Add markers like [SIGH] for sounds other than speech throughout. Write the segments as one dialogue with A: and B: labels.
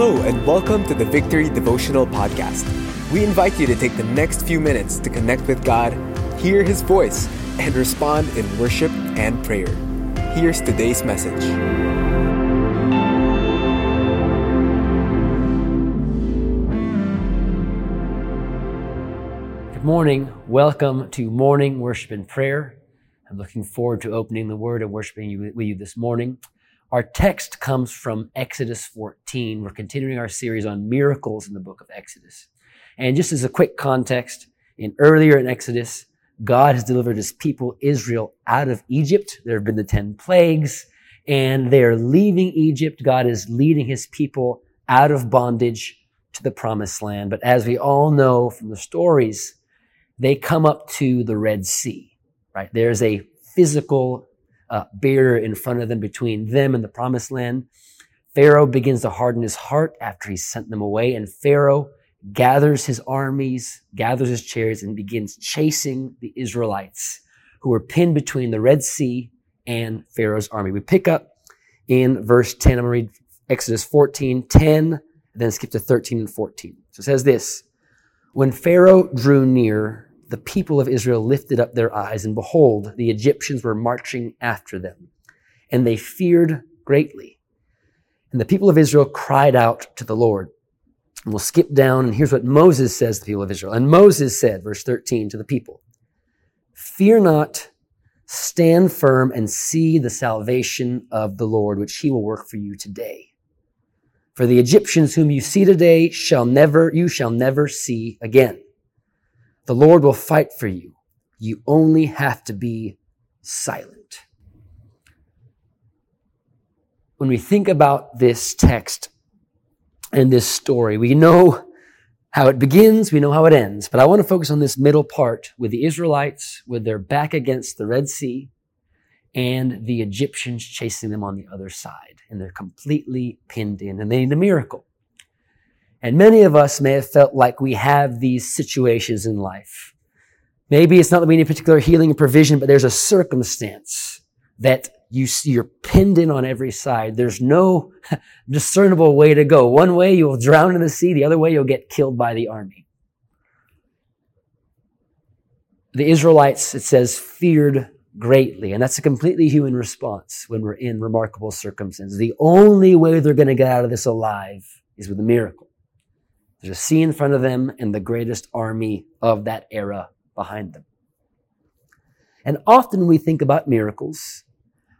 A: Hello, and welcome to the Victory Devotional Podcast. We invite you to take the next few minutes to connect with God, hear His voice, and respond in worship and prayer. Here's today's message.
B: Good morning. Welcome to morning worship and prayer. I'm looking forward to opening the word and worshiping you, with you this morning. Our text comes from Exodus 14. We're continuing our series on miracles in the book of Exodus. And just as a quick context, in earlier in Exodus, God has delivered his people Israel out of Egypt. There have been the 10 plagues and they're leaving Egypt. God is leading his people out of bondage to the promised land. But as we all know from the stories, they come up to the Red Sea, right? There's a physical uh, barrier in front of them between them and the promised land. Pharaoh begins to harden his heart after he sent them away, and Pharaoh gathers his armies, gathers his chariots, and begins chasing the Israelites who were pinned between the Red Sea and Pharaoh's army. We pick up in verse 10. I'm going to read Exodus 14, 10, then skip to 13 and 14. So it says this When Pharaoh drew near, the people of Israel lifted up their eyes, and behold, the Egyptians were marching after them, and they feared greatly. And the people of Israel cried out to the Lord. And we'll skip down, and here's what Moses says to the people of Israel. And Moses said, verse 13, to the people, Fear not, stand firm, and see the salvation of the Lord, which he will work for you today. For the Egyptians whom you see today shall never, you shall never see again. The Lord will fight for you. You only have to be silent. When we think about this text and this story, we know how it begins, we know how it ends, but I want to focus on this middle part with the Israelites with their back against the Red Sea and the Egyptians chasing them on the other side. And they're completely pinned in and they need a miracle. And many of us may have felt like we have these situations in life. Maybe it's not that we need particular healing and provision, but there's a circumstance that you see you're pinned in on every side. There's no [LAUGHS] discernible way to go. One way you'll drown in the sea, the other way you'll get killed by the army. The Israelites, it says, feared greatly. And that's a completely human response when we're in remarkable circumstances. The only way they're going to get out of this alive is with a miracle. There's a sea in front of them and the greatest army of that era behind them. And often we think about miracles.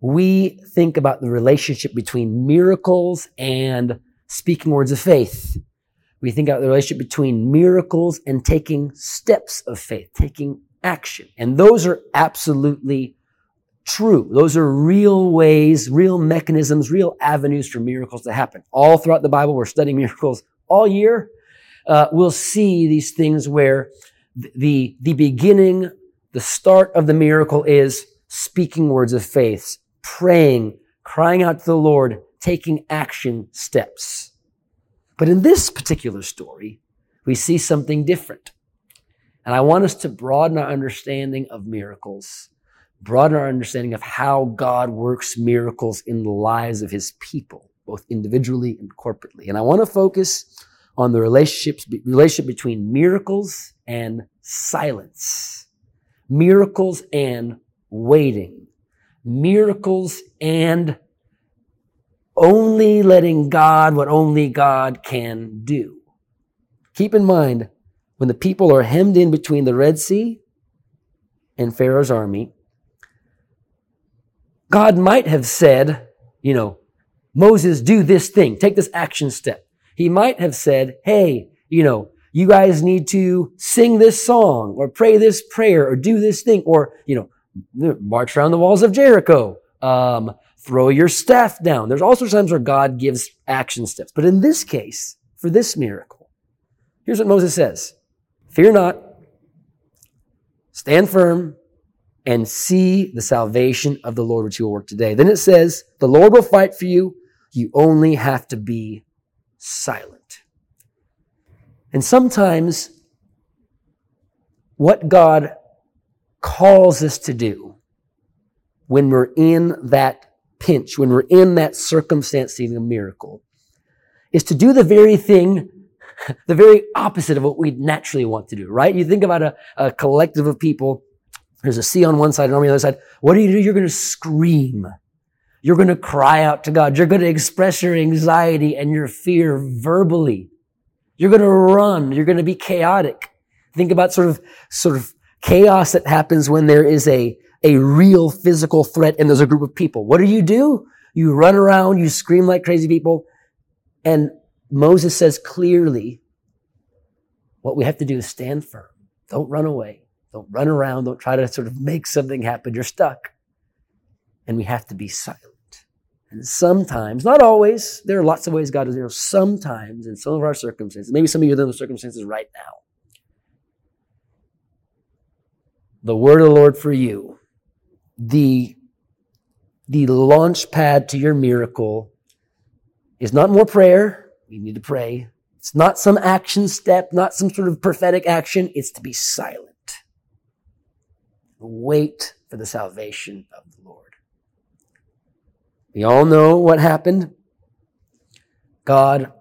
B: We think about the relationship between miracles and speaking words of faith. We think about the relationship between miracles and taking steps of faith, taking action. And those are absolutely true. Those are real ways, real mechanisms, real avenues for miracles to happen. All throughout the Bible, we're studying miracles all year uh, we'll see these things where the, the beginning, the start of the miracle is speaking words of faith, praying, crying out to the Lord, taking action steps. But in this particular story, we see something different. And I want us to broaden our understanding of miracles, broaden our understanding of how God works miracles in the lives of his people, both individually and corporately. And I want to focus on the relationships, relationship between miracles and silence, miracles and waiting, miracles and only letting God what only God can do. Keep in mind, when the people are hemmed in between the Red Sea and Pharaoh's army, God might have said, you know, Moses, do this thing, take this action step. He might have said, Hey, you know, you guys need to sing this song or pray this prayer or do this thing or, you know, march around the walls of Jericho. Um, throw your staff down. There's of times where God gives action steps. But in this case, for this miracle, here's what Moses says. Fear not, stand firm, and see the salvation of the Lord which you will work today. Then it says, the Lord will fight for you. You only have to be silent. And sometimes what God calls us to do when we're in that pinch, when we're in that circumstance needing a miracle, is to do the very thing, [LAUGHS] the very opposite of what we naturally want to do, right? You think about a, a collective of people. There's a sea on one side and on the other side. What do you do? You're going to scream. You're going to cry out to God. You're going to express your anxiety and your fear verbally. You're going to run. You're going to be chaotic. Think about sort of, sort of chaos that happens when there is a, a real physical threat and there's a group of people. What do you do? You run around, you scream like crazy people. And Moses says clearly, what we have to do is stand firm. Don't run away. Don't run around. Don't try to sort of make something happen. You're stuck. And we have to be silent. And sometimes, not always, there are lots of ways God is there. Sometimes, in some of our circumstances, maybe some of you are in those circumstances right now. The word of the Lord for you, the, the launch pad to your miracle is not more prayer. You need to pray. It's not some action step, not some sort of prophetic action. It's to be silent. Wait for the salvation of the Lord. We all know what happened. God,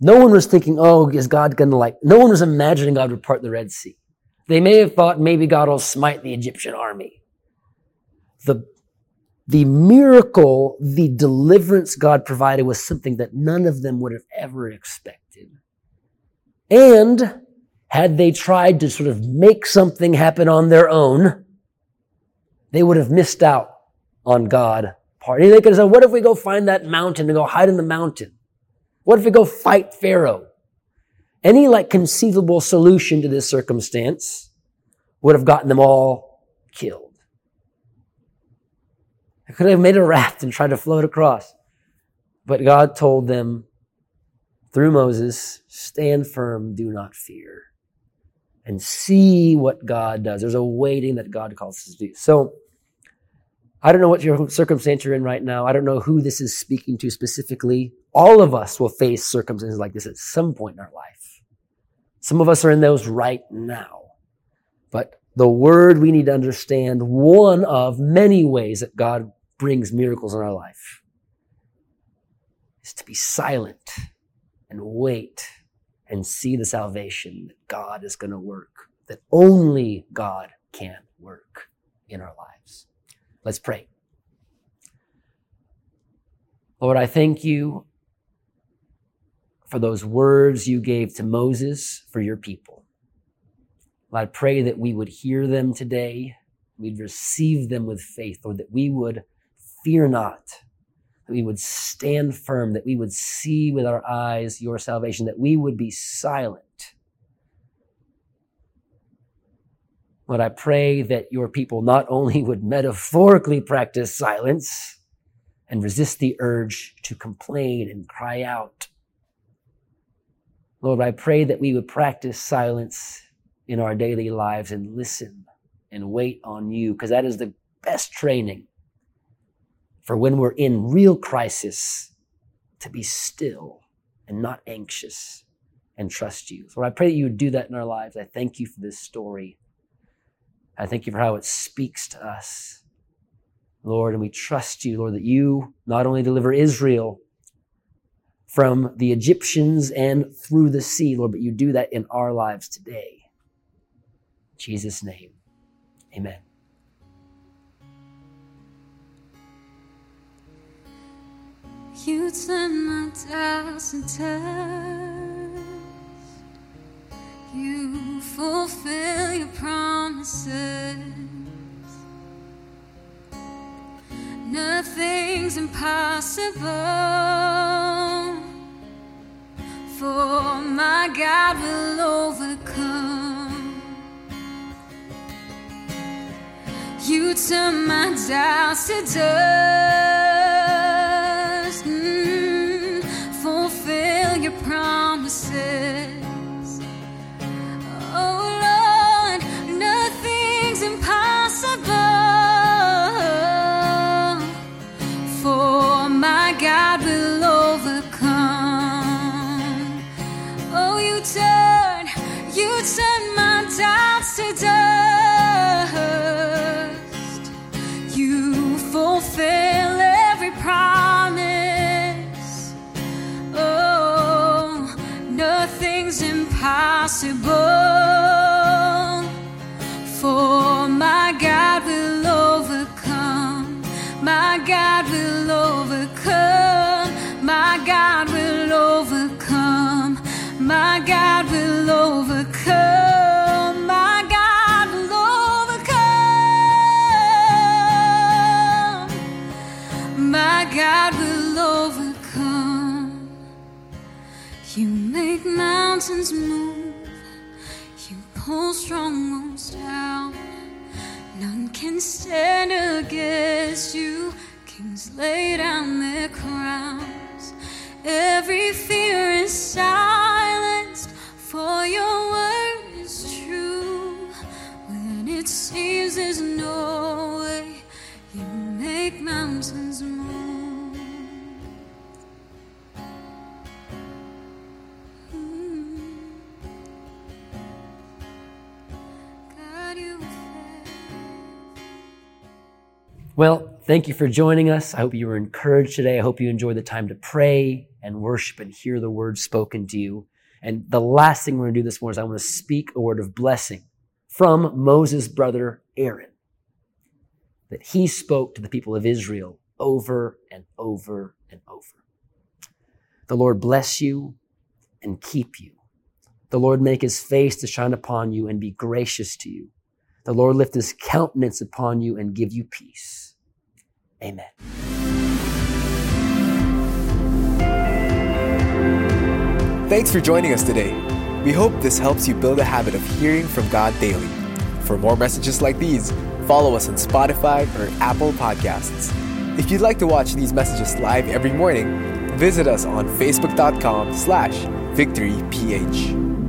B: no one was thinking, oh, is God going to like, no one was imagining God would part the Red Sea. They may have thought maybe God will smite the Egyptian army. The, the miracle, the deliverance God provided was something that none of them would have ever expected. And had they tried to sort of make something happen on their own, they would have missed out on God party. They could have said, what if we go find that mountain and go hide in the mountain? What if we go fight Pharaoh? Any like conceivable solution to this circumstance would have gotten them all killed. I could have made a raft and tried to float across. But God told them through Moses, stand firm, do not fear. And see what God does. There's a waiting that God calls us to do. So I don't know what your circumstance you're in right now. I don't know who this is speaking to specifically. All of us will face circumstances like this at some point in our life. Some of us are in those right now. But the word we need to understand one of many ways that God brings miracles in our life is to be silent and wait and see the salvation that God is going to work, that only God can work in our lives. Let's pray. Lord, I thank you for those words you gave to Moses for your people. Lord, I pray that we would hear them today, we'd receive them with faith, Lord, that we would fear not, that we would stand firm, that we would see with our eyes your salvation, that we would be silent But I pray that your people not only would metaphorically practice silence and resist the urge to complain and cry out. Lord, I pray that we would practice silence in our daily lives and listen and wait on you, because that is the best training for when we're in real crisis to be still and not anxious and trust you. So I pray that you would do that in our lives. I thank you for this story. I thank you for how it speaks to us, Lord, and we trust you, Lord, that you not only deliver Israel from the Egyptians and through the sea, Lord, but you do that in our lives today. In Jesus' name, amen.
C: You turn my doubts into you fulfill your promises. Nothing's impossible, for my God will overcome. You turn my doubts to dust, mm, fulfill your promises. Make mountains move. You pull strong strongholds down. None can stand against you. Kings lay down their crowns. Every fear is silenced, for your word is true. When it seems there's no
B: Well, thank you for joining us. I hope you were encouraged today. I hope you enjoyed the time to pray and worship and hear the word spoken to you. And the last thing we're going to do this morning is I want to speak a word of blessing from Moses' brother Aaron that he spoke to the people of Israel over and over and over. The Lord bless you and keep you. The Lord make his face to shine upon you and be gracious to you. The Lord lift his countenance upon you and give you peace. Amen.
A: Thanks for joining us today. We hope this helps you build a habit of hearing from God daily. For more messages like these, follow us on Spotify or Apple Podcasts. If you'd like to watch these messages live every morning, visit us on facebook.com slash victoryph.